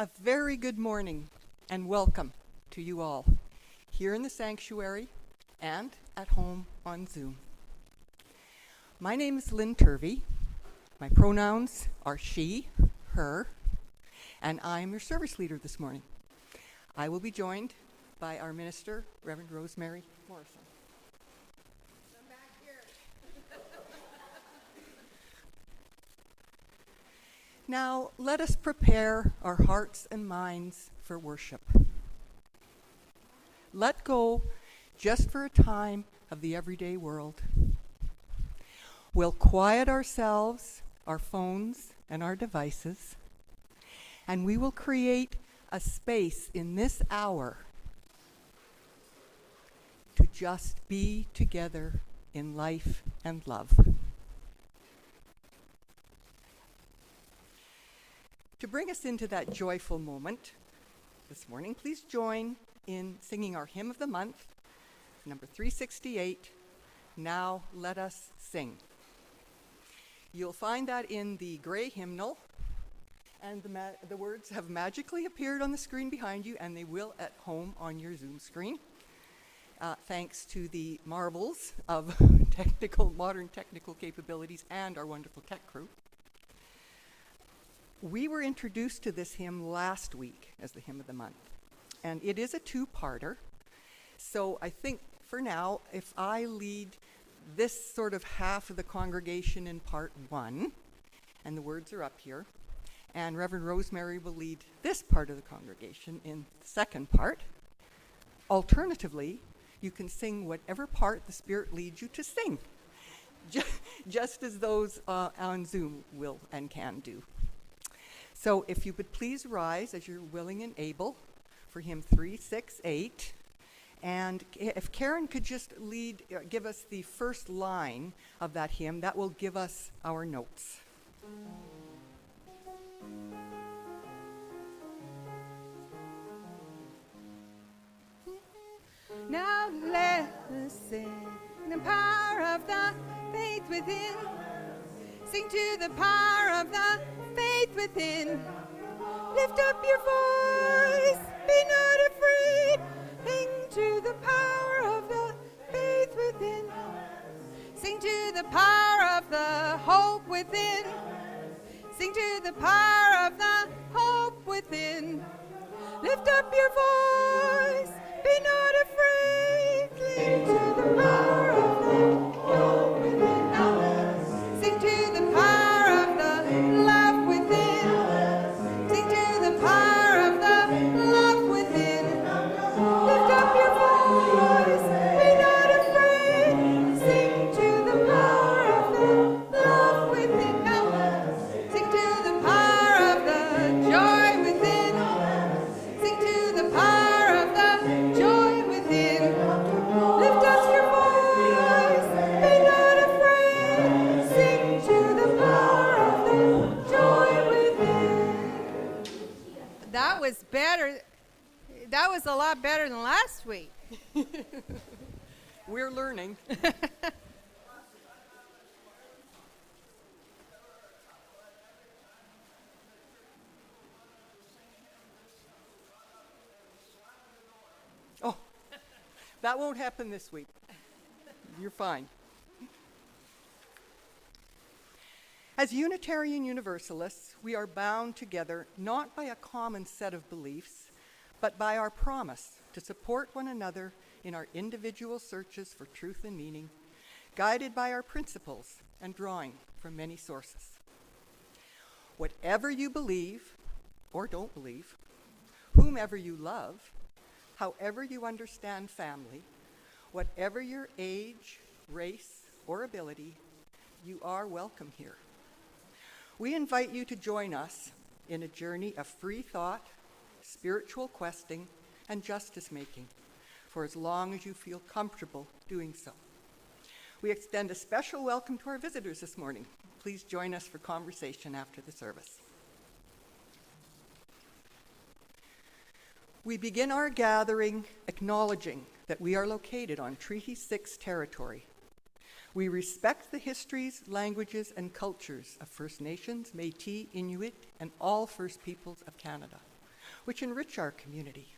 A very good morning and welcome to you all here in the sanctuary and at home on Zoom. My name is Lynn Turvey. My pronouns are she, her, and I'm your service leader this morning. I will be joined by our minister, Reverend Rosemary Morrison. Now, let us prepare our hearts and minds for worship. Let go, just for a time, of the everyday world. We'll quiet ourselves, our phones, and our devices, and we will create a space in this hour to just be together in life and love. To bring us into that joyful moment this morning, please join in singing our hymn of the month, number 368 Now Let Us Sing. You'll find that in the gray hymnal, and the, ma- the words have magically appeared on the screen behind you, and they will at home on your Zoom screen. Uh, thanks to the marvels of technical, modern technical capabilities and our wonderful tech crew. We were introduced to this hymn last week as the hymn of the month, and it is a two parter. So I think for now, if I lead this sort of half of the congregation in part one, and the words are up here, and Reverend Rosemary will lead this part of the congregation in the second part. Alternatively, you can sing whatever part the Spirit leads you to sing, just as those uh, on Zoom will and can do. So if you would please rise as you're willing and able for hymn 368. And if Karen could just lead, uh, give us the first line of that hymn, that will give us our notes. Now let us sing the power of the faith within. Sing to the power of the faith within. Lift up your voice, be not afraid. Sing to the power of the faith within. Sing to the power of the hope within. Sing to the power of the hope within. Lift up your voice, be not afraid. A lot better than last week. We're learning. oh, that won't happen this week. You're fine. As Unitarian Universalists, we are bound together not by a common set of beliefs, but by our promise to support one another in our individual searches for truth and meaning, guided by our principles and drawing from many sources. Whatever you believe or don't believe, whomever you love, however you understand family, whatever your age, race, or ability, you are welcome here. We invite you to join us in a journey of free thought, spiritual questing, and justice making for as long as you feel comfortable doing so. We extend a special welcome to our visitors this morning. Please join us for conversation after the service. We begin our gathering acknowledging that we are located on Treaty 6 territory. We respect the histories, languages, and cultures of First Nations, Metis, Inuit, and all First Peoples of Canada. Which enrich our community.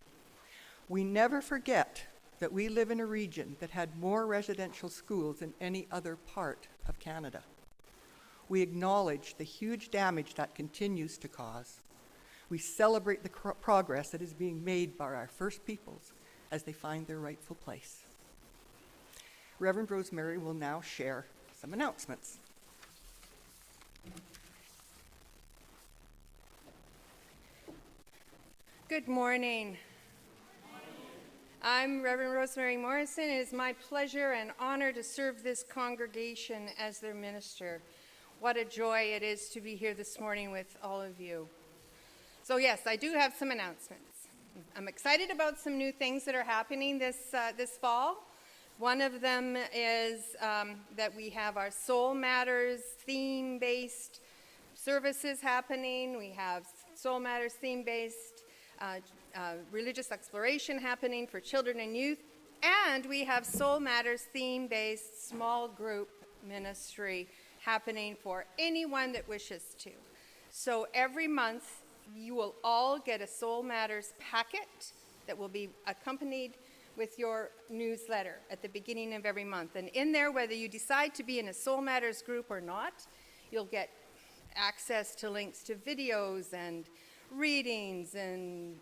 We never forget that we live in a region that had more residential schools than any other part of Canada. We acknowledge the huge damage that continues to cause. We celebrate the cro- progress that is being made by our First Peoples as they find their rightful place. Reverend Rosemary will now share some announcements. Good morning. I'm Reverend Rosemary Morrison. It is my pleasure and honor to serve this congregation as their minister. What a joy it is to be here this morning with all of you. So, yes, I do have some announcements. I'm excited about some new things that are happening this, uh, this fall. One of them is um, that we have our Soul Matters theme based services happening. We have Soul Matters theme based uh, uh, religious exploration happening for children and youth. And we have Soul Matters theme based small group ministry happening for anyone that wishes to. So every month, you will all get a Soul Matters packet that will be accompanied with your newsletter at the beginning of every month. And in there, whether you decide to be in a Soul Matters group or not, you'll get access to links to videos and readings and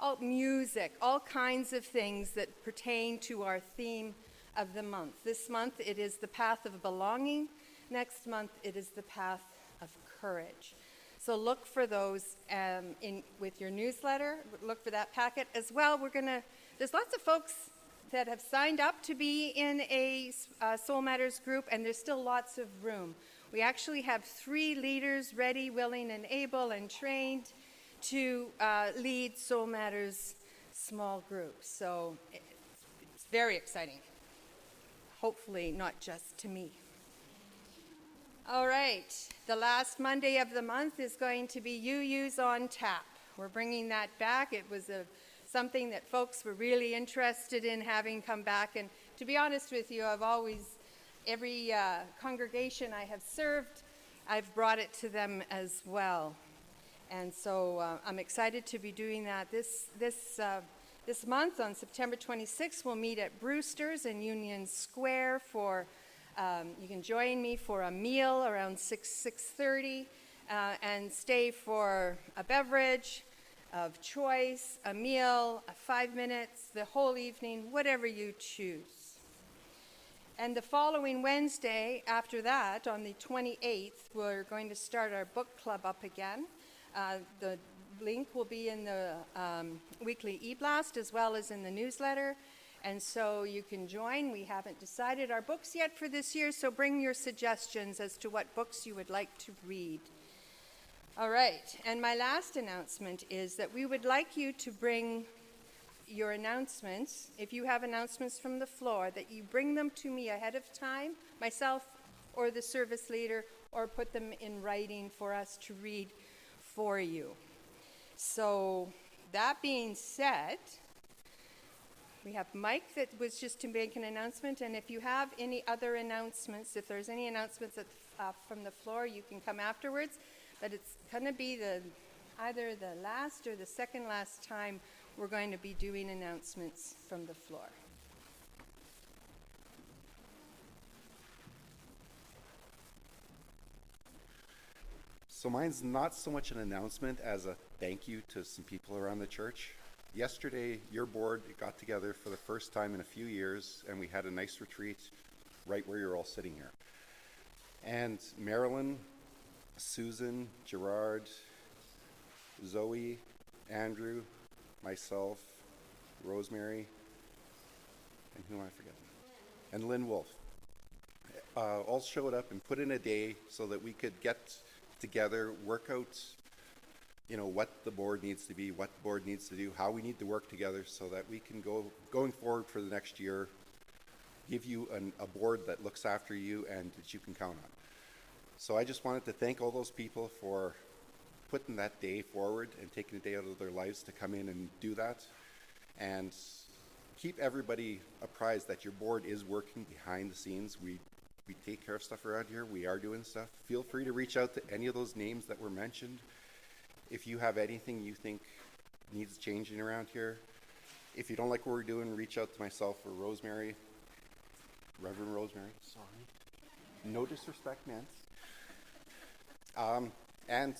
all music, all kinds of things that pertain to our theme of the month. This month it is the path of belonging. Next month it is the path of courage. So look for those um, in, with your newsletter. Look for that packet as well. We're gonna. There's lots of folks that have signed up to be in a uh, Soul Matters group, and there's still lots of room. We actually have three leaders ready, willing, and able, and trained to uh, lead Soul Matters small groups. So it's, it's very exciting. Hopefully, not just to me. All right, the last Monday of the month is going to be UU's on tap. We're bringing that back. It was a, something that folks were really interested in having come back. And to be honest with you, I've always, every uh, congregation I have served, I've brought it to them as well. And so uh, I'm excited to be doing that. This, this, uh, this month on September 26th, we'll meet at Brewster's in Union Square for um, you can join me for a meal around 6, 6.30 uh, and stay for a beverage of choice, a meal, a five minutes, the whole evening, whatever you choose. And the following Wednesday after that, on the 28th, we're going to start our book club up again. Uh, the link will be in the um, weekly e-blast as well as in the newsletter. And so you can join. We haven't decided our books yet for this year, so bring your suggestions as to what books you would like to read. All right, and my last announcement is that we would like you to bring your announcements, if you have announcements from the floor, that you bring them to me ahead of time, myself or the service leader, or put them in writing for us to read for you. So, that being said, we have Mike that was just to make an announcement, and if you have any other announcements, if there's any announcements that, uh, from the floor, you can come afterwards. But it's going to be the either the last or the second last time we're going to be doing announcements from the floor. So mine's not so much an announcement as a thank you to some people around the church. Yesterday, your board got together for the first time in a few years, and we had a nice retreat right where you're all sitting here. And Marilyn, Susan, Gerard, Zoe, Andrew, myself, Rosemary, and who am I forgetting? And Lynn Wolf. Uh, all showed up and put in a day so that we could get together, work out, you know, what the board needs to be, what the board needs to do, how we need to work together so that we can go, going forward for the next year, give you an, a board that looks after you and that you can count on. So I just wanted to thank all those people for putting that day forward and taking a day out of their lives to come in and do that. And keep everybody apprised that your board is working behind the scenes. We we take care of stuff around here. We are doing stuff. Feel free to reach out to any of those names that were mentioned. If you have anything you think needs changing around here. If you don't like what we're doing, reach out to myself or Rosemary, Reverend Rosemary, sorry. No disrespect meant. Um, and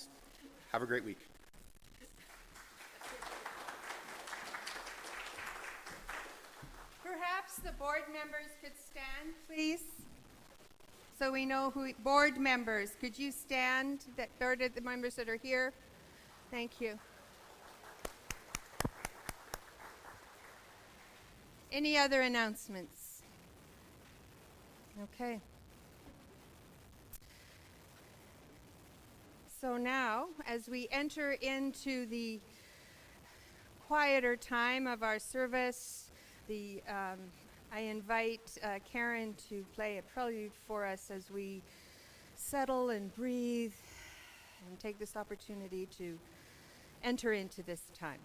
have a great week. Perhaps the board members could stand, please? So we know who, board members, could you stand, that, of the members that are here? Thank you. Any other announcements? Okay. So now, as we enter into the quieter time of our service, the um, I invite uh, Karen to play a prelude for us as we settle and breathe and take this opportunity to enter into this time.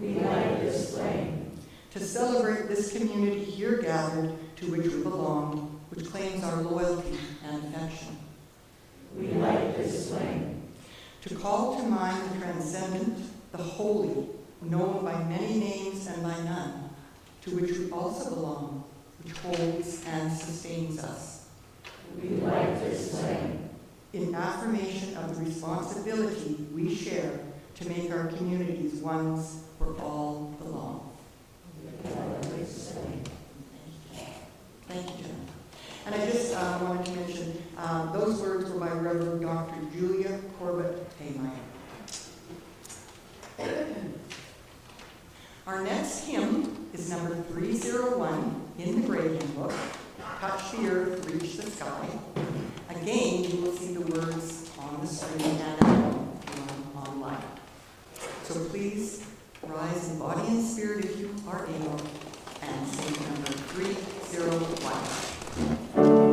We light this flame. To celebrate this community here gathered to which we belong, which claims our loyalty and affection. We light this flame. To call to mind the transcendent, the holy, known by many names and by none, to which we also belong, which holds and sustains us. We light this flame. In affirmation of the responsibility we share to make our communities ones where all belong. Thank you, Jen. And I just uh, wanted to mention, uh, those words were by Reverend Dr. Julia Corbett Hemeyer. Our next hymn is number 301 in the Grading Book, Touch the Earth, Reach the Sky. Again, you will see the words on the screen and online. So please rise in body and spirit if you are able, and sing number 301.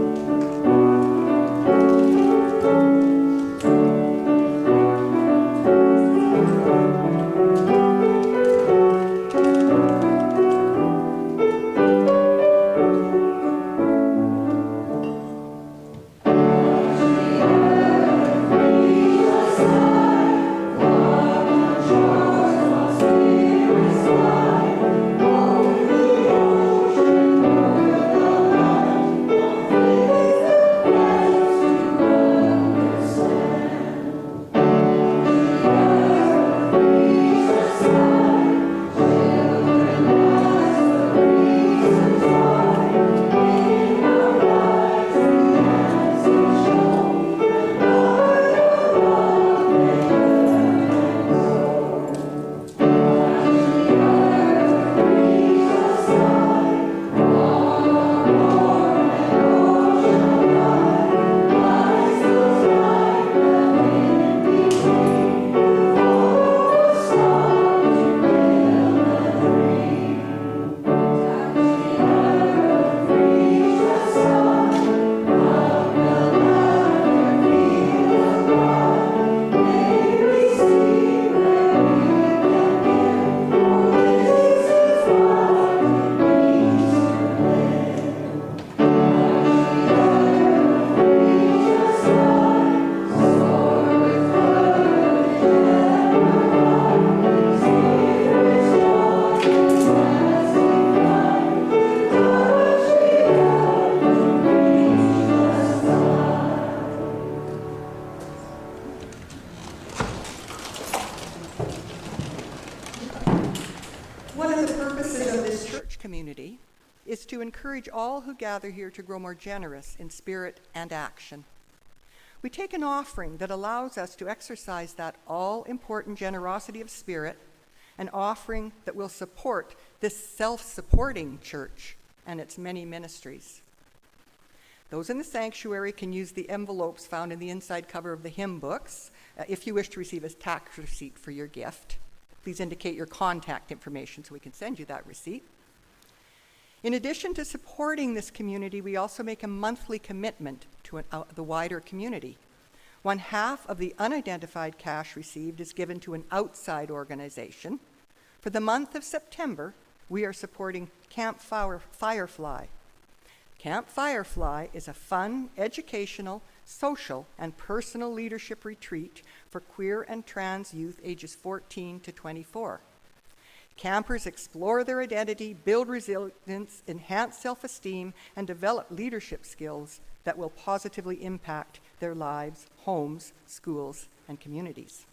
Encourage all who gather here to grow more generous in spirit and action. We take an offering that allows us to exercise that all important generosity of spirit, an offering that will support this self supporting church and its many ministries. Those in the sanctuary can use the envelopes found in the inside cover of the hymn books uh, if you wish to receive a tax receipt for your gift. Please indicate your contact information so we can send you that receipt. In addition to supporting this community, we also make a monthly commitment to an, uh, the wider community. One half of the unidentified cash received is given to an outside organization. For the month of September, we are supporting Camp Fire, Firefly. Camp Firefly is a fun, educational, social, and personal leadership retreat for queer and trans youth ages 14 to 24. Campers explore their identity, build resilience, enhance self esteem, and develop leadership skills that will positively impact their lives, homes, schools, and communities.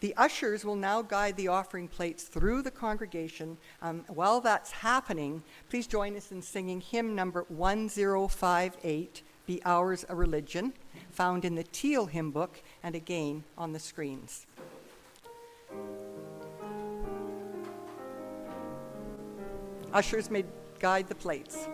The ushers will now guide the offering plates through the congregation. Um, while that's happening, please join us in singing hymn number 1058, Be Ours a Religion, found in the Teal hymn book and again on the screens. Ushers may guide the plates.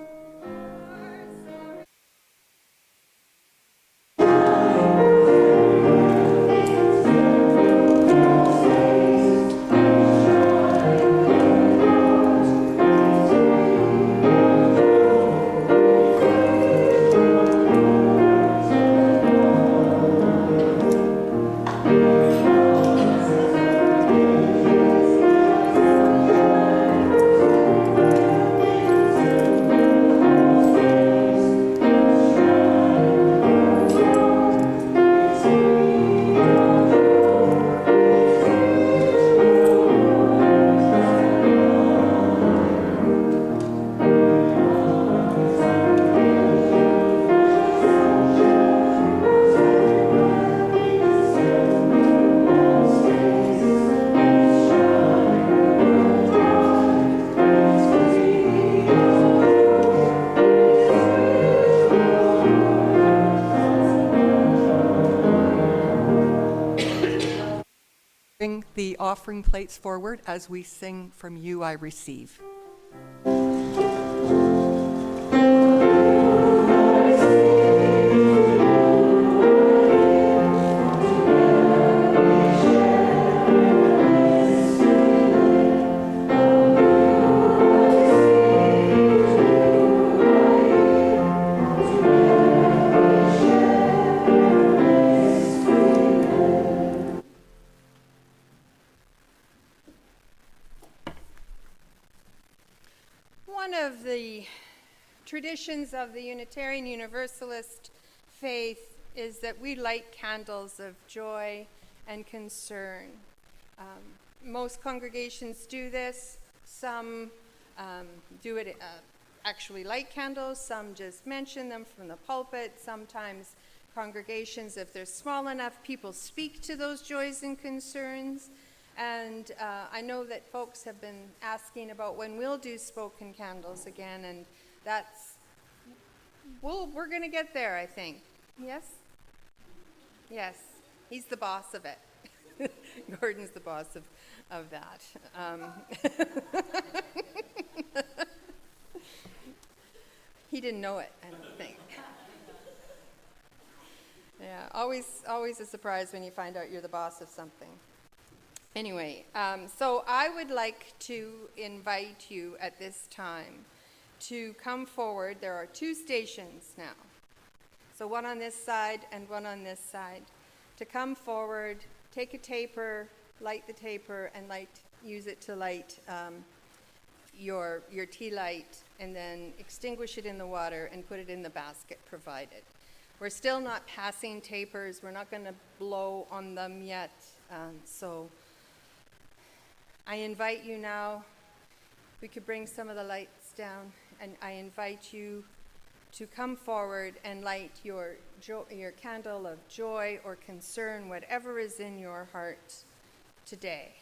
Offering plates forward as we sing From You I Receive. The traditions of the Unitarian Universalist faith is that we light candles of joy and concern. Um, most congregations do this. Some um, do it, uh, actually light candles, some just mention them from the pulpit. Sometimes congregations, if they're small enough, people speak to those joys and concerns. And uh, I know that folks have been asking about when we'll do spoken candles again, and that's, well, we're going to get there, I think. Yes? Yes. He's the boss of it. Gordon's the boss of, of that. Um, he didn't know it, I don't think. Yeah, always, always a surprise when you find out you're the boss of something. Anyway, um, so I would like to invite you at this time to come forward. There are two stations now. So one on this side and one on this side. To come forward, take a taper, light the taper, and light, use it to light um, your, your tea light, and then extinguish it in the water and put it in the basket provided. We're still not passing tapers. We're not going to blow on them yet. Um, so I invite you now. We could bring some of the lights down, and I invite you to come forward and light your, jo- your candle of joy or concern, whatever is in your heart today.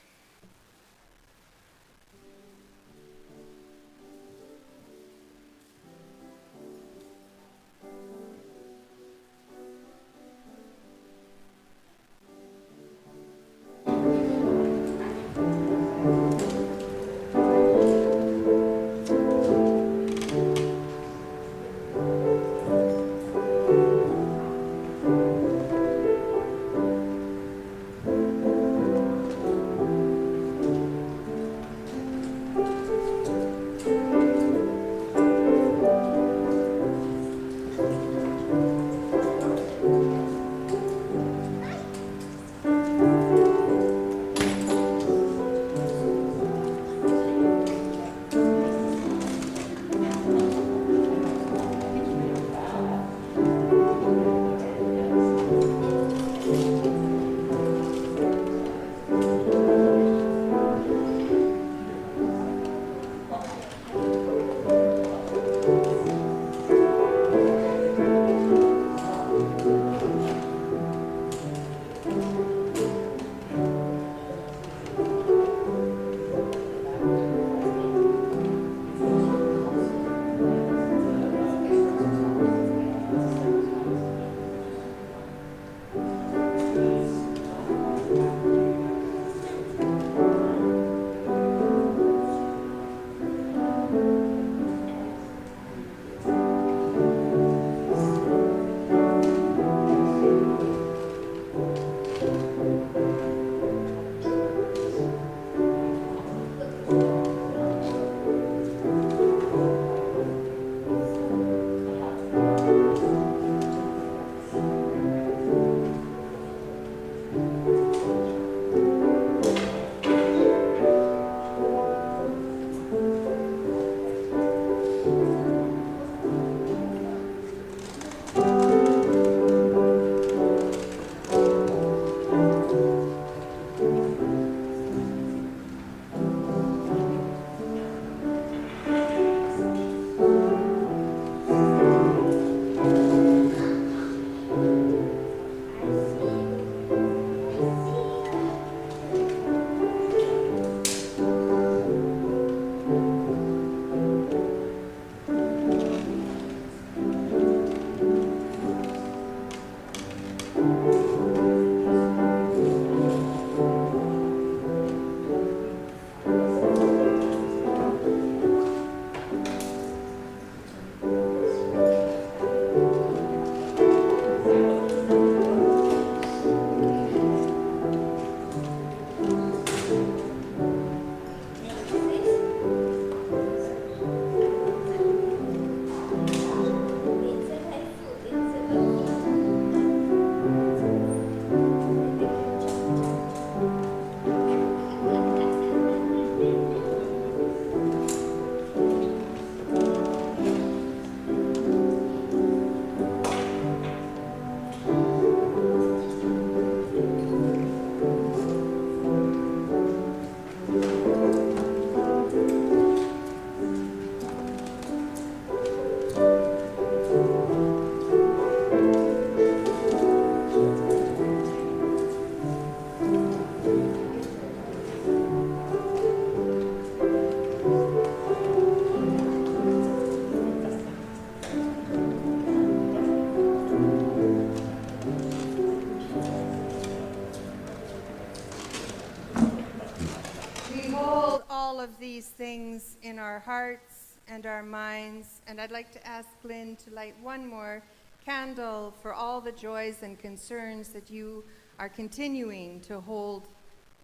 Things in our hearts and our minds. And I'd like to ask Lynn to light one more candle for all the joys and concerns that you are continuing to hold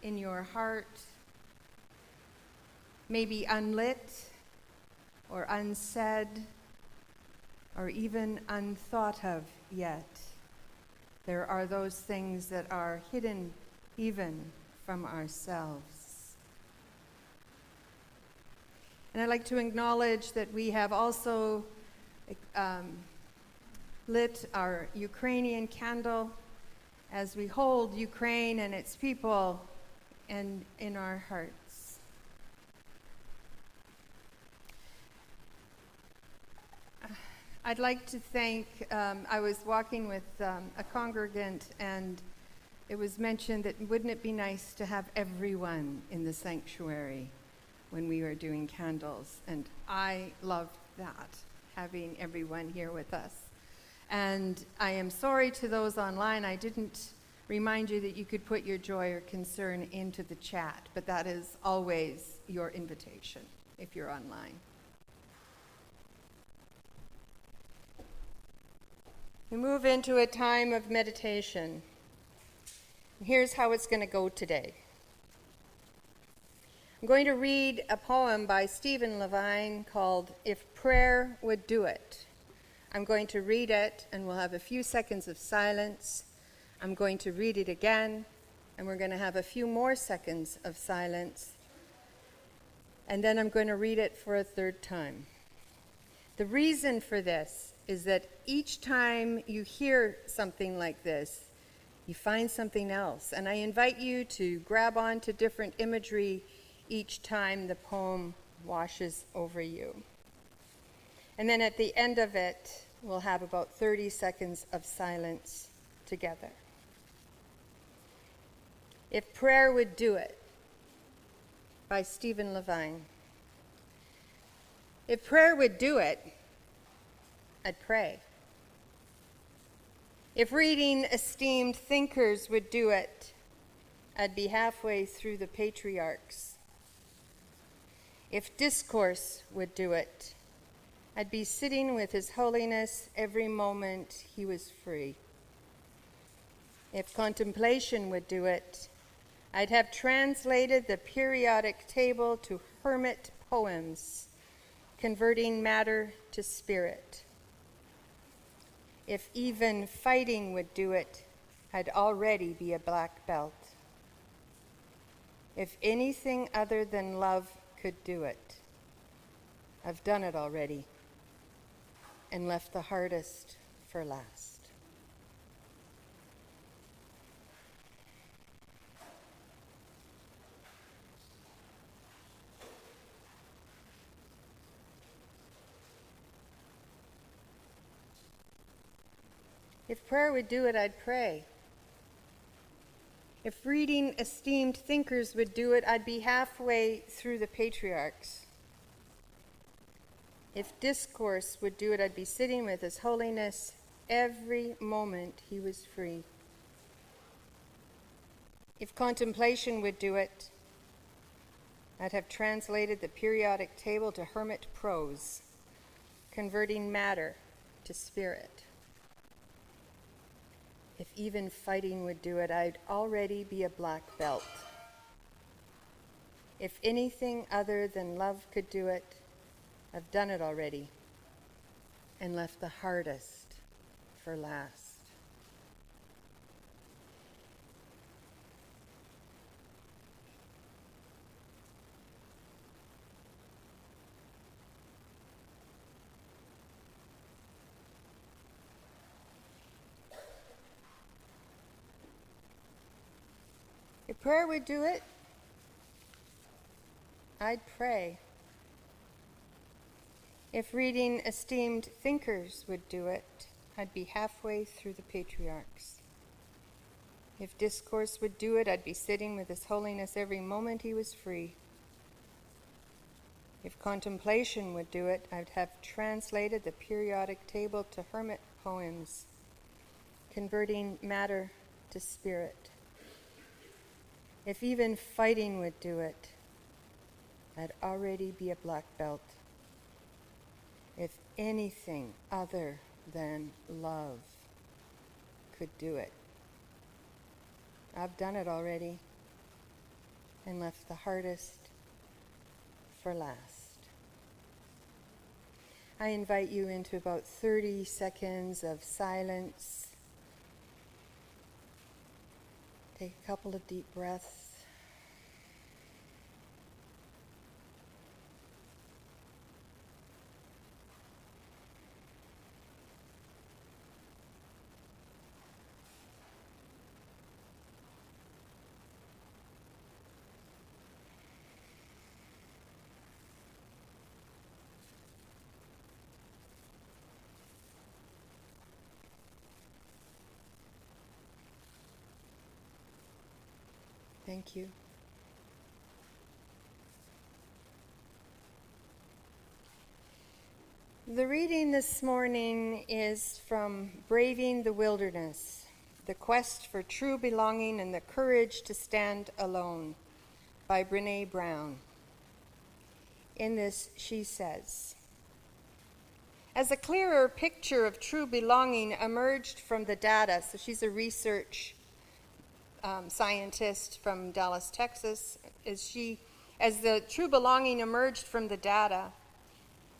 in your heart, maybe unlit or unsaid or even unthought of yet. There are those things that are hidden even from ourselves. And I'd like to acknowledge that we have also um, lit our Ukrainian candle as we hold Ukraine and its people and in our hearts. I'd like to thank, um, I was walking with um, a congregant and it was mentioned that wouldn't it be nice to have everyone in the sanctuary when we were doing candles? And I loved that, having everyone here with us. And I am sorry to those online, I didn't remind you that you could put your joy or concern into the chat, but that is always your invitation if you're online. We move into a time of meditation. Here's how it's going to go today. I'm going to read a poem by Stephen Levine called If Prayer Would Do It. I'm going to read it, and we'll have a few seconds of silence. I'm going to read it again, and we're going to have a few more seconds of silence. And then I'm going to read it for a third time. The reason for this is that each time you hear something like this, you find something else. And I invite you to grab on to different imagery each time the poem washes over you. And then at the end of it, we'll have about 30 seconds of silence together. If Prayer Would Do It by Stephen Levine. If prayer would do it, I'd pray. If reading esteemed thinkers would do it, I'd be halfway through the patriarchs. If discourse would do it, I'd be sitting with His Holiness every moment he was free. If contemplation would do it, I'd have translated the periodic table to hermit poems, converting matter to spirit. If even fighting would do it, I'd already be a black belt. If anything other than love could do it, I've done it already and left the hardest for last. If prayer would do it, I'd pray. If reading esteemed thinkers would do it, I'd be halfway through the patriarchs. If discourse would do it, I'd be sitting with His Holiness every moment he was free. If contemplation would do it, I'd have translated the periodic table to hermit prose, converting matter to spirit. If even fighting would do it, I'd already be a black belt. If anything other than love could do it, I've done it already and left the hardest for last. If prayer would do it, I'd pray. If reading esteemed thinkers would do it, I'd be halfway through the patriarchs. If discourse would do it, I'd be sitting with His Holiness every moment he was free. If contemplation would do it, I'd have translated the periodic table to hermit poems, converting matter to spirit. If even fighting would do it, I'd already be a black belt. If anything other than love could do it. I've done it already and left the hardest for last. I invite you into about 30 seconds of silence. Take a couple of deep breaths. Thank you. The reading this morning is from Braving the Wilderness The Quest for True Belonging and the Courage to Stand Alone by Brene Brown. In this, she says, as a clearer picture of true belonging emerged from the data, so she's a research um, scientist from Dallas, Texas, as she, as the true belonging emerged from the data,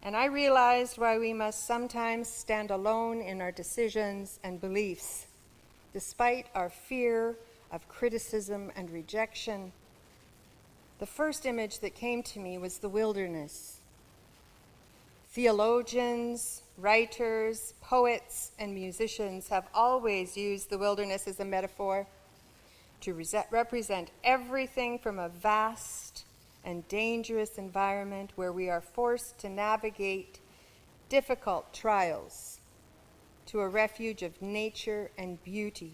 and I realized why we must sometimes stand alone in our decisions and beliefs, despite our fear of criticism and rejection. The first image that came to me was the wilderness. Theologians, writers, poets, and musicians have always used the wilderness as a metaphor to represent everything from a vast and dangerous environment where we are forced to navigate difficult trials to a refuge of nature and beauty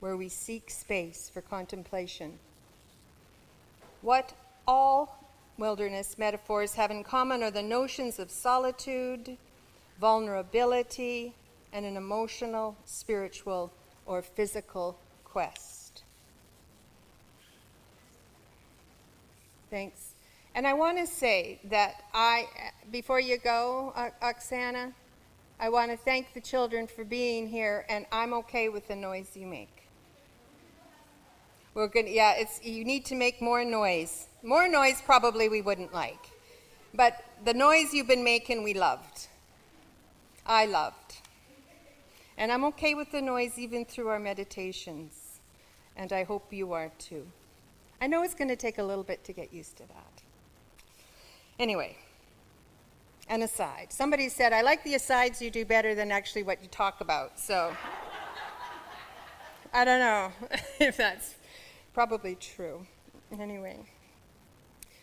where we seek space for contemplation. What all wilderness metaphors have in common are the notions of solitude, vulnerability, and an emotional, spiritual, or physical quest. Thanks. And I want to say that I, before you go, Oksana, I want to thank the children for being here, and I'm okay with the noise you make. We're good. Yeah, it's you need to make more noise. More noise, probably we wouldn't like, but the noise you've been making, we loved. I loved, and I'm okay with the noise even through our meditations, and I hope you are too. I know it's going to take a little bit to get used to that. Anyway, an aside. Somebody said, I like the asides you do better than actually what you talk about. So I don't know if that's probably true. Anyway.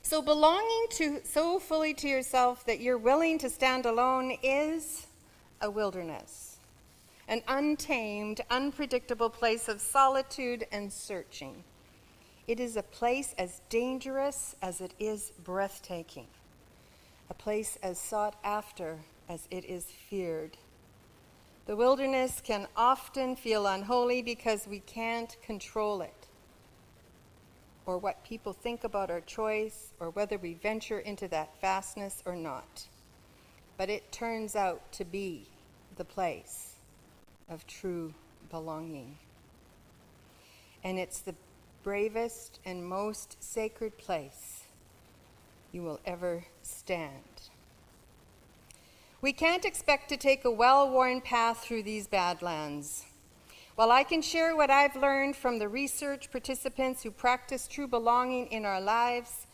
So belonging to so fully to yourself that you're willing to stand alone is a wilderness. An untamed, unpredictable place of solitude and searching. It is a place as dangerous as it is breathtaking, a place as sought after as it is feared. The wilderness can often feel unholy because we can't control it, or what people think about our choice, or whether we venture into that fastness or not. But it turns out to be the place of true belonging. And it's the bravest and most sacred place you will ever stand. We can't expect to take a well worn path through these badlands. While I can share what I've learned from the research participants who practice true belonging in our lives,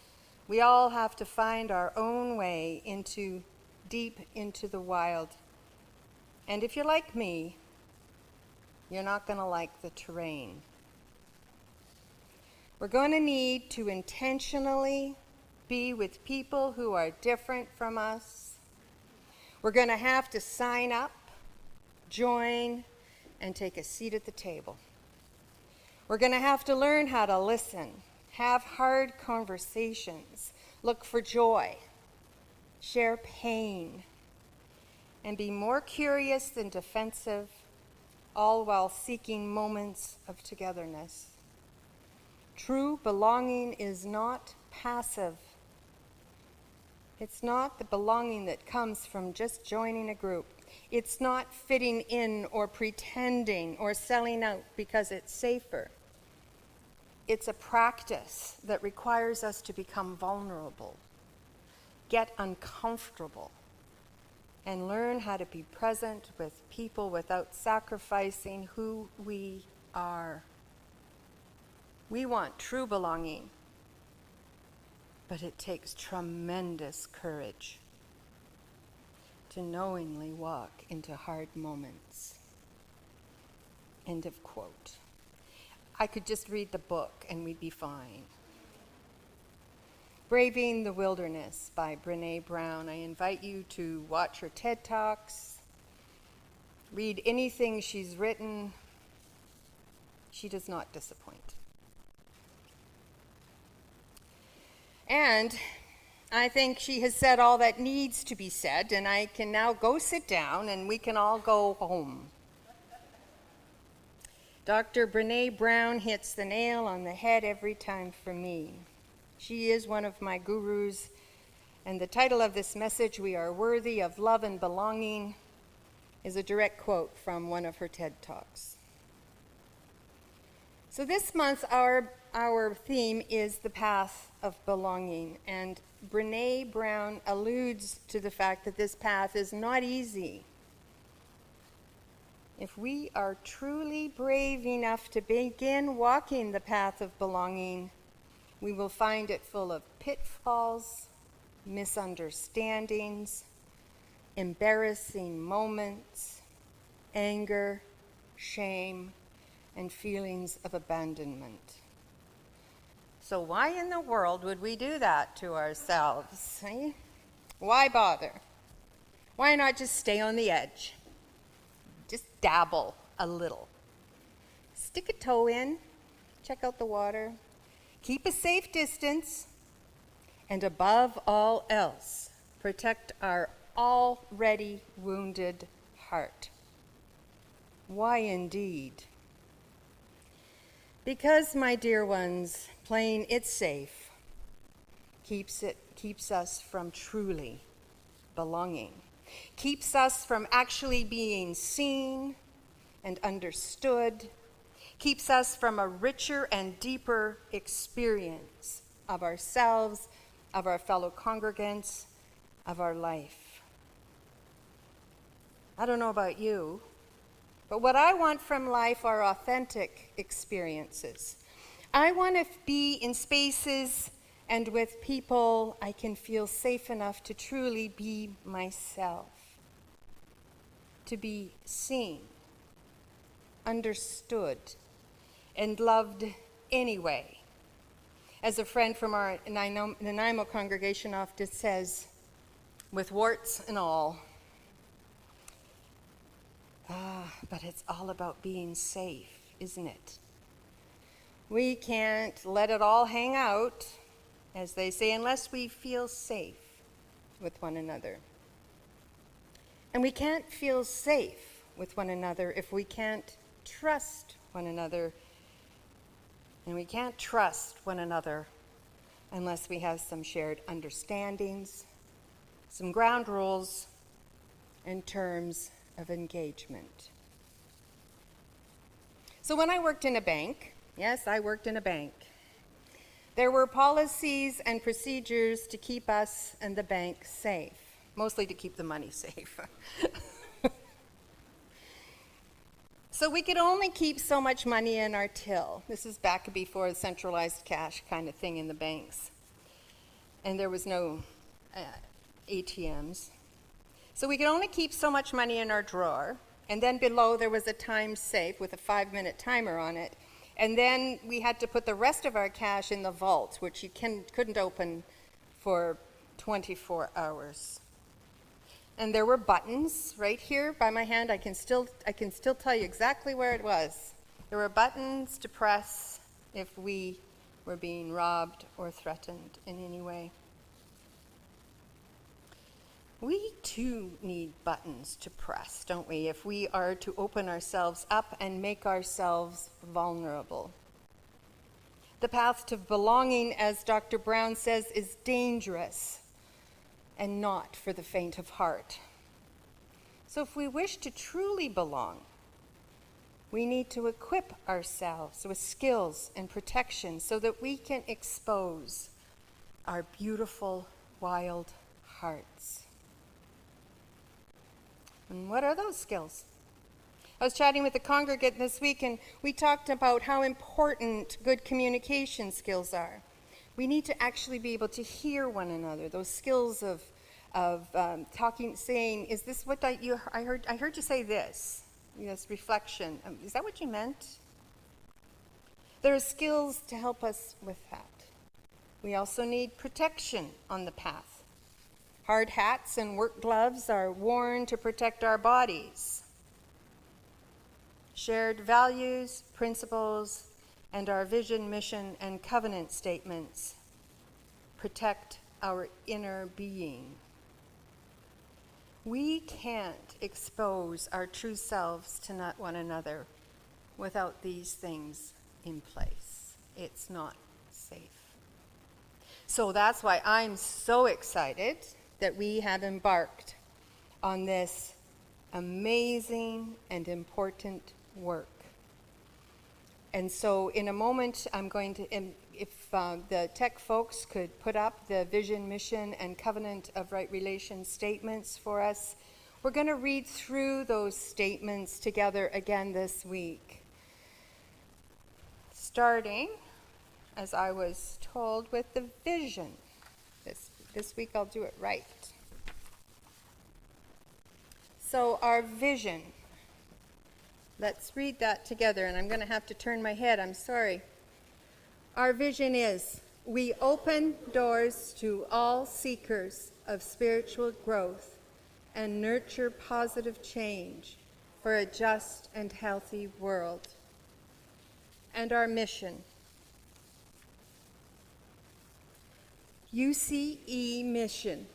we all have to find our own way into deep into the wild. And if you're like me, you're not going to like the terrain. We're going to need to intentionally be with people who are different from us. We're going to have to sign up, join, and take a seat at the table. We're going to have to learn how to listen, have hard conversations, look for joy, share pain, and be more curious than defensive, all while seeking moments of togetherness. True belonging is not passive, It's not the belonging that comes from just joining a group. It's not fitting in or pretending or selling out because it's safer. It's a practice that requires us to become vulnerable, get uncomfortable, and learn how to be present with people without sacrificing who we are. We want true belonging, but it takes tremendous courage to knowingly walk into hard moments. End of quote. I could just read the book and we'd be fine. Braving the Wilderness by Brene Brown. I invite you to watch her TED Talks, read anything she's written. She does not disappoint. And I think she has said all that needs to be said, and I can now go sit down and we can all go home. Dr. Brene Brown hits the nail on the head every time for me. She is one of my gurus, and the title of this message, We Are Worthy of Love and Belonging, is a direct quote from one of her TED Talks. So this month, our, our theme is the path of belonging, and Brene Brown alludes to the fact that this path is not easy. If we are truly brave enough to begin walking the path of belonging, we will find it full of pitfalls, misunderstandings, embarrassing moments, anger, shame, and feelings of abandonment. So, why in the world would we do that to ourselves? Why bother? Why not just stay on the edge? Just dabble a little. Stick a toe in, check out the water, keep a safe distance, and above all else, protect our already wounded heart. Why indeed? Because, my dear ones, playing it safe keeps, it, keeps us from truly belonging keeps us from actually being seen and understood, keeps us from a richer and deeper experience of ourselves, of our fellow congregants, of our life. I don't know about you, but what I want from life are authentic experiences. I want to be in spaces and with people I can feel safe enough to truly be myself, to be seen, understood, and loved anyway. As a friend from our Nanaimo congregation often says, with warts and all. Ah, but it's all about being safe, isn't it? We can't let it all hang out as they say, unless we feel safe with one another. And we can't feel safe with one another if we can't trust one another. And we can't trust one another unless we have some shared understandings, some ground rules, and terms of engagement. So when I worked in a bank, yes, I worked in a bank. There were policies and procedures to keep us and the bank safe, mostly to keep the money safe. so we could only keep so much money in our till. This is back before the centralized cash kind of thing in the banks. And there was no uh, ATMs. So we could only keep so much money in our drawer. And then below there was a time safe with a five minute timer on it and then we had to put the rest of our cash in the vault, which you can, couldn't open for 24 hours. And there were buttons right here by my hand. I can still, I can still tell you exactly where it was. There were buttons to press if we were being robbed or threatened in any way. We too need buttons to press, don't we, if we are to open ourselves up and make ourselves vulnerable. The path to belonging, as Dr. Brown says, is dangerous. and not for the faint of heart. So, if we wish to truly belong, we need to equip ourselves with skills and protection so that we can expose our beautiful, wild hearts. And what are those skills? I was chatting with the congregant this week, and we talked about how important good communication skills are. We need to actually be able to hear one another. Those skills of, of um, talking, saying, "Is this what I, you, I heard? I heard you say this." This reflection. Um, is that what you meant? There are skills to help us with that. We also need protection on the path. Hard hats and work gloves are worn to protect our bodies shared values, principles, and our vision, mission, and covenant statements protect our inner being. We can't expose our true selves to not one another without these things in place. It's not safe. So that's why I'm so excited that we have embarked on this amazing and important work. And so, in a moment, I'm going to, if uh, the tech folks could put up the vision, mission, and covenant of right relations statements for us, we're going to read through those statements together again this week. Starting, as I was told, with the vision. This, week I'll do it right. So, our vision. Let's read that together, and I'm going to have to turn my head. I'm sorry. Our vision is we open doors to all seekers of spiritual growth and nurture positive change for a just and healthy world. And our mission UCE mission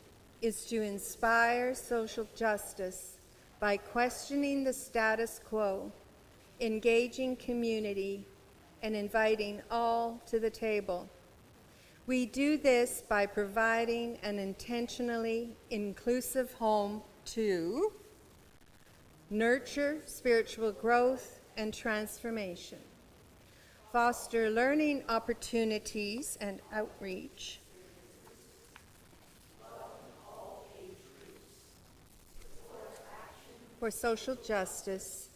is to inspire social justice by questioning the status quo, engaging community, and inviting all to the table. We do this by providing an intentionally inclusive home to nurture spiritual growth and transformation, foster learning opportunities and outreach, for social justice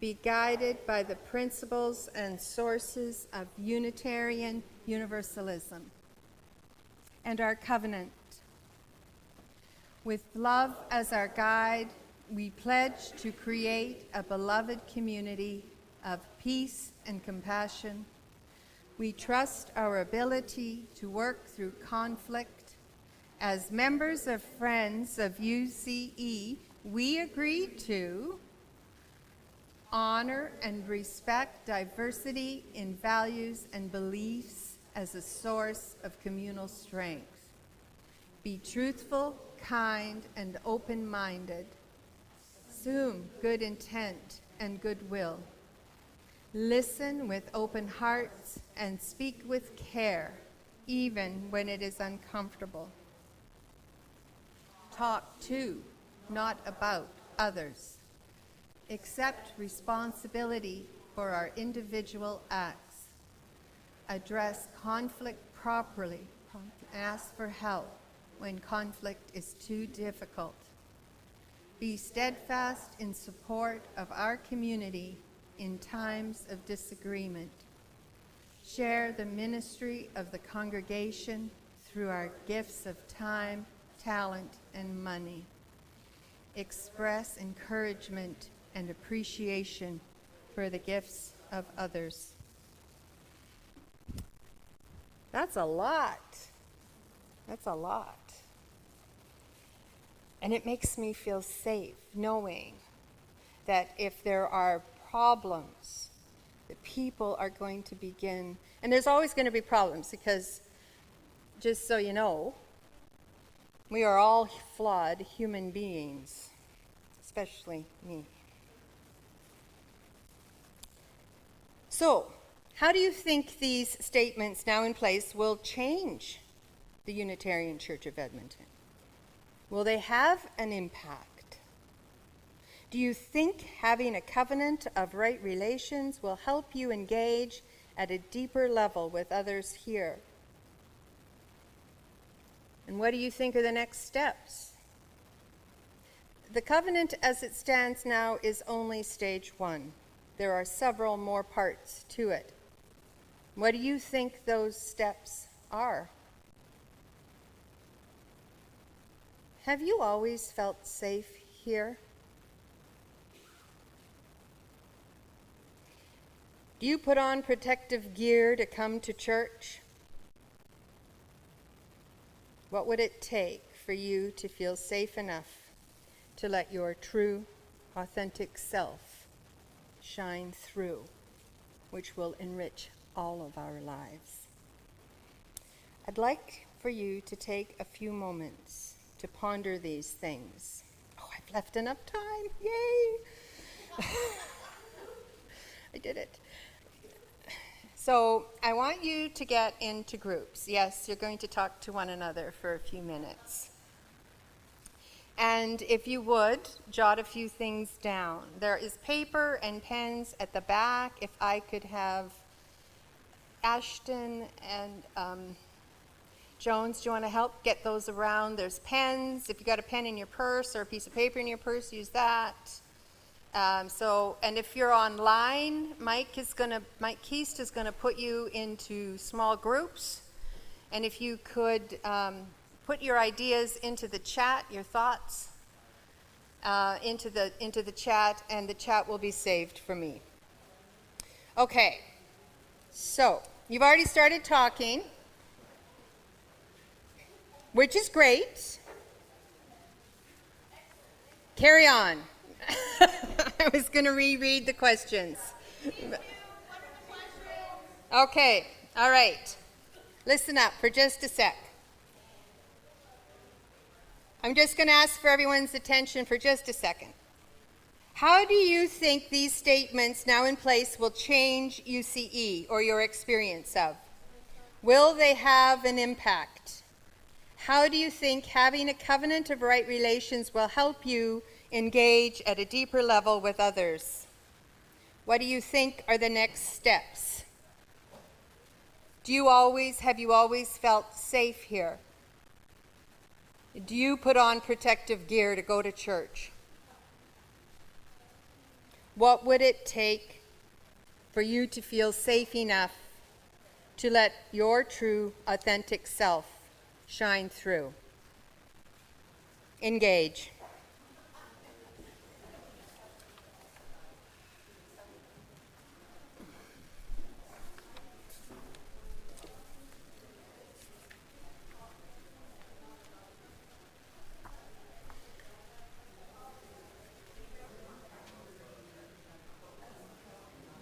be guided by the principles and sources of Unitarian Universalism and our covenant. With love as our guide, we pledge to create a beloved community of peace and compassion. We trust our ability to work through conflict. As members of Friends of UCE, we agree to honor and respect diversity in values and beliefs as a source of communal strength. Be truthful, kind, and open minded. Assume good intent and goodwill. Listen with open hearts and speak with care, even when it is uncomfortable. Talk to not about others. Accept responsibility for our individual acts. Address conflict properly. Ask for help when conflict is too difficult. Be steadfast in support of our community in times of disagreement. Share the ministry of the congregation through our gifts of time, talent, and money express encouragement and appreciation for the gifts of others. That's a lot. That's a lot. And it makes me feel safe knowing that if there are problems, that people are going to begin, and there's always going to be problems because, just so you know, we are all flawed human beings, especially me. So, how do you think these statements now in place will change the Unitarian Church of Edmonton? Will they have an impact? Do you think having a covenant of right relations will help you engage at a deeper level with others here? And what do you think are the next steps? The covenant as it stands now is only stage one. There are several more parts to it. What do you think those steps are? Have you always felt safe here? Do you put on protective gear to come to church? What would it take for you to feel safe enough to let your true, authentic self shine through, which will enrich all of our lives? I'd like for you to take a few moments to ponder these things. Oh, I've left enough time. Yay! I did it. So I want you to get into groups. Yes, you're going to talk to one another for a few minutes. And if you would, jot a few things down. There is paper and pens at the back. If I could have Ashton and um, Jones, do you want to help get those around? There's pens. If you got a pen in your purse or a piece of paper in your purse, use that. Um, so, and if you're online, Mike is going to, Mike Keast is going to put you into small groups. And if you could um, put your ideas into the chat, your thoughts uh, into the into the chat, and the chat will be saved for me. Okay. So you've already started talking, which is great. Carry on. I was going to reread the questions. Okay, all right. Listen up for just a sec. I'm just going to ask for everyone's attention for just a second. How do you think these statements now in place will change UCE or your experience of? Will they have an impact? How do you think having a covenant of right relations will help you engage at a deeper level with others? What do you think are the next steps? Do you always, have you always felt safe here? Do you put on protective gear to go to church? What would it take for you to feel safe enough to let your true, authentic self shine through? Engage.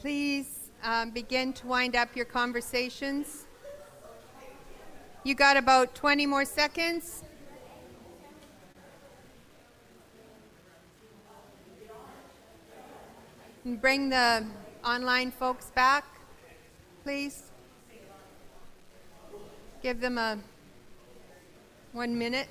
Please um, begin to wind up your conversations. You got about 20 more seconds. And bring the online folks back, please. Give them a one minute.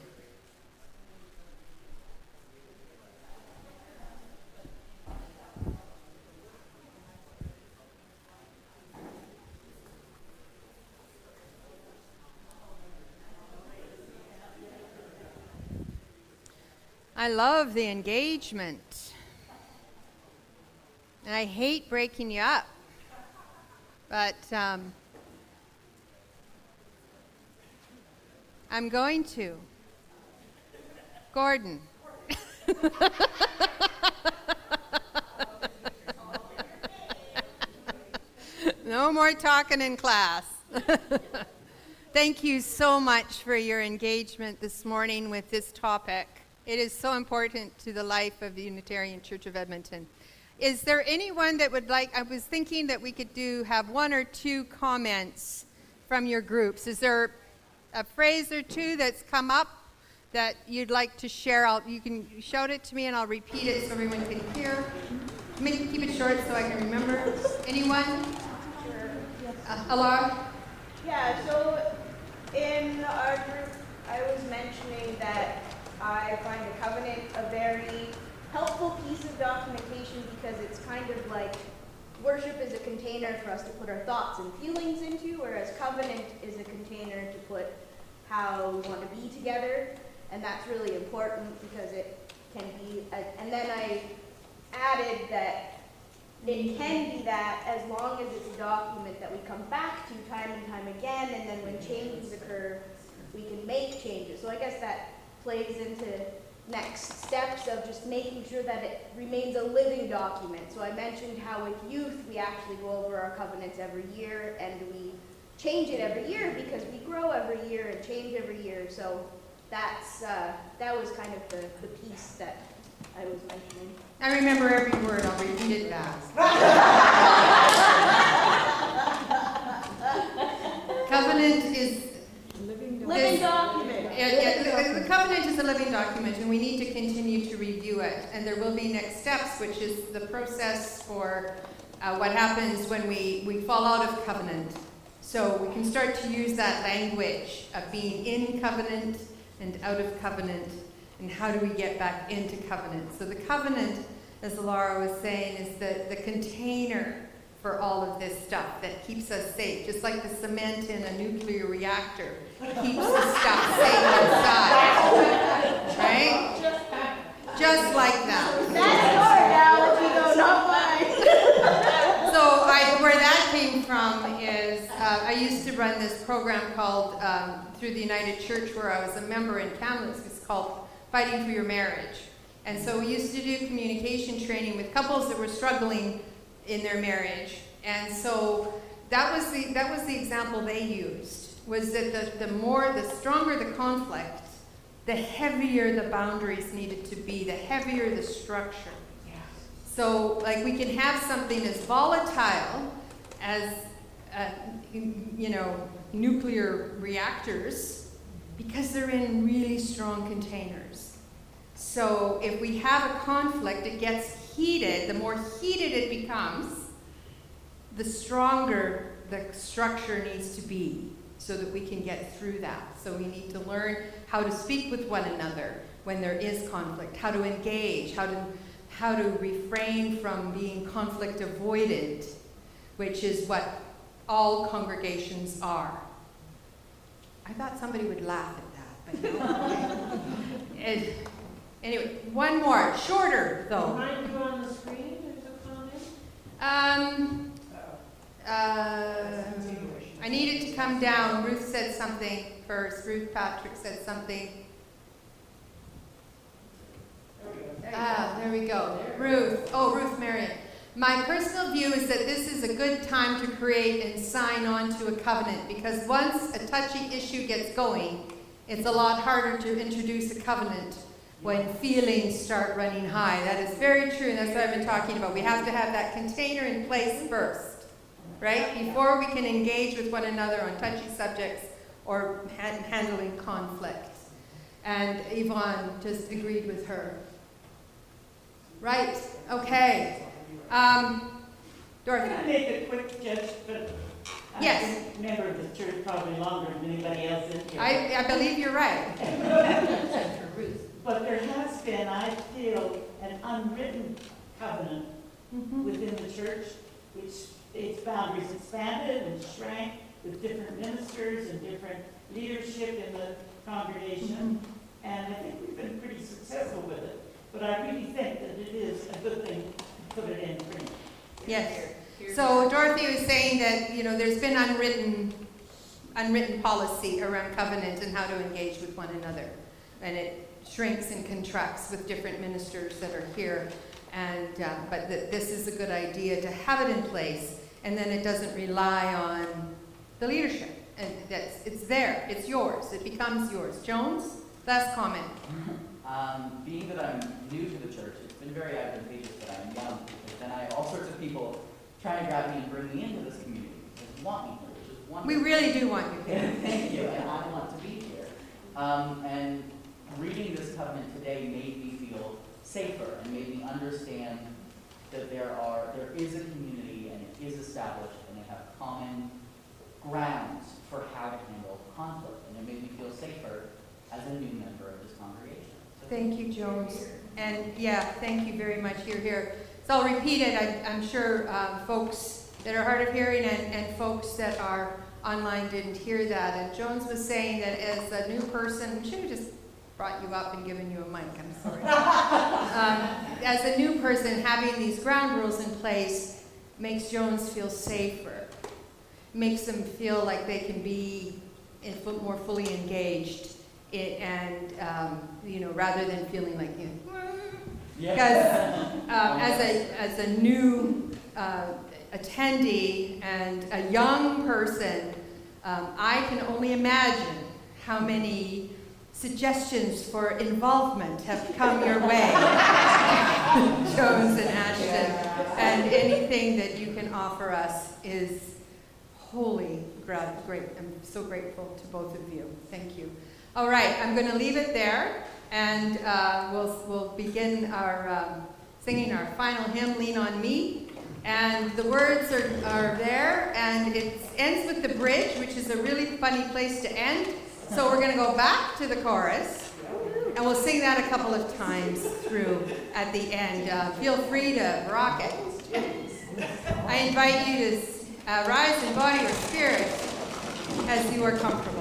I love the engagement. And I hate breaking you up. But um, I'm going to. Gordon. no more talking in class. Thank you so much for your engagement this morning with this topic. It is so important to the life of the Unitarian Church of Edmonton. Is there anyone that would like? I was thinking that we could do have one or two comments from your groups. Is there a phrase or two that's come up that you'd like to share? I'll, you can shout it to me and I'll repeat it so everyone can hear. Make, keep it short so I can remember. Anyone? Uh, Alar? Yeah, so in our group, I was mentioning that I find the covenant a very helpful piece of documentation because it's kind of like worship is a container for us to put our thoughts and feelings into, whereas covenant is a container to put how we want to be together, and that's really important because it can be. A, and then I added that it can be that as long as it's a document that we come back to time and time again, and then when changes occur, we can make changes. So I guess that plays into next steps of just making sure that it remains a living document. So I mentioned how with youth, we actually go over our covenants every year, and we change it every year because we grow every year and change every year. So that's uh, that was kind of the, the piece that I was mentioning. I remember every word, I'll repeat it back. Covenant is, Living This- document. Yeah, yeah, the- the covenant is a living document, and we need to continue to review it. And there will be next steps, which is the process for uh, what happens when we, we fall out of covenant. So we can start to use that language of being in covenant and out of covenant, and how do we get back into covenant. So the covenant, as Laura was saying, is the, the container for all of this stuff that keeps us safe, just like the cement in a nuclear reactor keeps the stuff safe inside. Right? Just like that. That's your analogy, though, not mine. So I, where that came from is uh, I used to run this program called um, through the United Church where I was a member in Kamloops. It's called Fighting for Your Marriage. And so we used to do communication training with couples that were struggling in their marriage. And so that was the that was the example they used was that the, the more the stronger the conflict, the heavier the boundaries needed to be, the heavier the structure. Yeah. So, like, we can have something as volatile as, uh, you know, nuclear reactors because they're in really strong containers. So, if we have a conflict, it gets heated. The more heated it becomes, the stronger the structure needs to be so that we can get through that. So, we need to learn how to speak with one another when there is conflict, how to engage, how to how to refrain from being conflict avoidant, which is what all congregations are. I thought somebody would laugh at that, but no. And anyway, one more, shorter though. Behind you on the screen, there's a comment? Um, uh, I needed to come down. Ruth said something first. Ruth Patrick said something. Ah, there we go. Ruth. Oh, Ruth Marion. My personal view is that this is a good time to create and sign on to a covenant because once a touchy issue gets going, it's a lot harder to introduce a covenant when feelings start running high. That is very true, and that's what I've been talking about. We have to have that container in place first, right? Before we can engage with one another on touchy subjects or han- handling conflict. And Yvonne just agreed with her. Right, okay. Um, I'm Dorothy? gonna make a quick suggestion, but Yes. I've been a member of the church probably longer than anybody else in here. I, I believe you're right. But there has been, I feel, an unwritten covenant Mhm. within the church, which its boundaries expanded and shrank with different ministers and different leadership in the congregation. And I think we've been pretty successful with it. But I really think that it is a good thing to put it in print. Yes. So Dorothy was saying that, you know, there's been unwritten, unwritten policy around covenant and how to engage with one another. And it shrinks and contracts with different ministers that are here. And, uh, but that this is a good idea to have it in place, and then it doesn't rely on the leadership. And that's, it's there, it's yours, it becomes yours. Jones, last comment. Um, being that I'm new to the church, it's been very advantageous that I'm young, because then I have all sorts of people trying to grab me and bring me into this community, because want me here, which is We really do want you here. Thank you, and I want to be here. Um, and reading this covenant today made me feel safer and made me understand that there are, there is a community is established and they have common grounds for how to handle conflict. And it made me feel safer as a new member of this congregation. Thank you, Jones. And yeah, thank you very much. Here, here. So I'll repeat it. I, I'm sure um, folks that are hard of hearing and, and folks that are online didn't hear that. And Jones was saying that as a new person, should have just brought you up and given you a mic. I'm sorry. um, as a new person, having these ground rules in place makes Jones feel safer, makes them feel like they can be more fully engaged, i and um, you know, rather than feeling like you know, because um, as a as a new uh, attendee and a young person, um, I can only imagine how many suggestions for involvement have come your way, Jones and Ashton, and anything that you can offer us is wholly great. I'm so grateful to both of you. Thank you. All right, I'm going to leave it there, and uh, we'll we'll begin our um, singing our final hymn, "Lean on Me." And the words are, are there, and it ends with the bridge, which is a really funny place to end. So we're going to go back to the chorus, and we'll sing that a couple of times through at the end. Uh, feel free to rock it. I invite you to uh, rise in body or spirit as you are comfortable.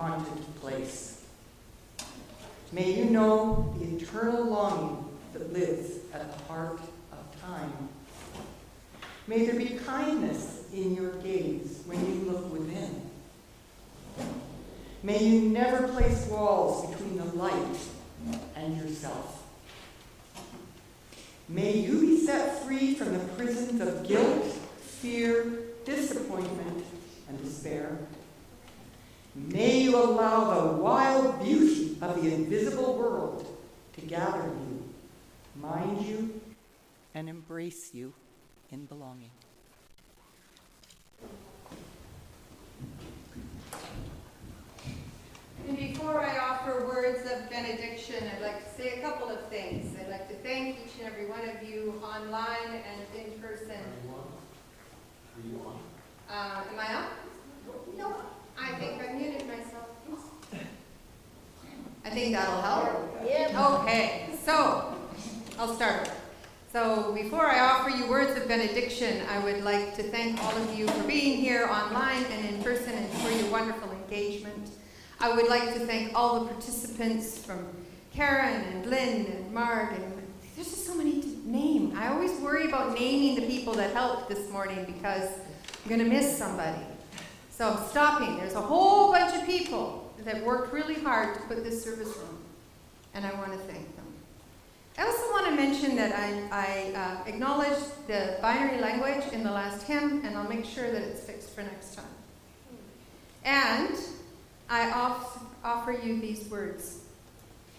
Haunted place. May you know the eternal longing that lives at the heart of time. May there be kindness in your gaze when you look within. May you never place walls between the light and yourself. May you be set free from the prisons of guilt, fear, disappointment, and despair. May you allow the wild beauty of the invisible world to gather you, mind you, and embrace you in belonging. And before I offer words of benediction, I'd like to say a couple of things. I'd like to thank each and every one of you online and in person. Are you Uh, am I on? No, I think I muted myself. I think that'll help. Okay, so I'll start. So before I offer you words of benediction, I would like to thank all of you for being here online and in person and for your wonderful engagement. I would like to thank all the participants from Karen and Lynn and Marg and there's just so many to name. I always worry about naming the people that helped this morning because I'm going to miss somebody. So stopping. There's a whole bunch of people that worked really hard to put this service room, and I want to thank them. I also want to mention that I, I uh, acknowledged the binary language in the last hymn, and I'll make sure that it's fixed for next time. And I off, offer you these words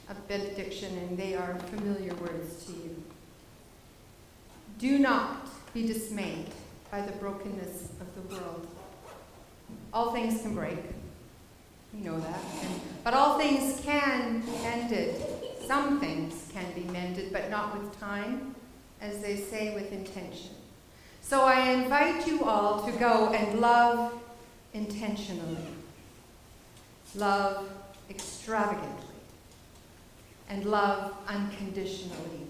of benediction, and they are familiar words to you. Do not be dismayed by the brokenness of the world. All things can break. We know that. But all things can be ended. Some things can be mended, but not with time, as they say, with intention. So I invite you all to go and love intentionally, love extravagantly, and love unconditionally.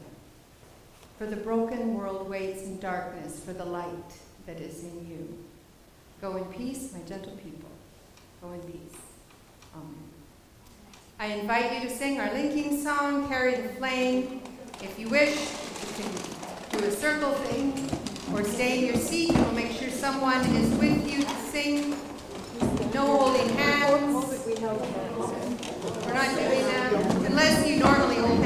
For the broken world waits in darkness for the light that is in you. Go in peace, my gentle people. Go in peace. Amen. I invite you to sing our linking song, Carry the Flame. If you wish, you can do a circle thing or stay in your seat. We'll make sure someone is with you to sing. No holding hands. We're not doing that unless you normally hold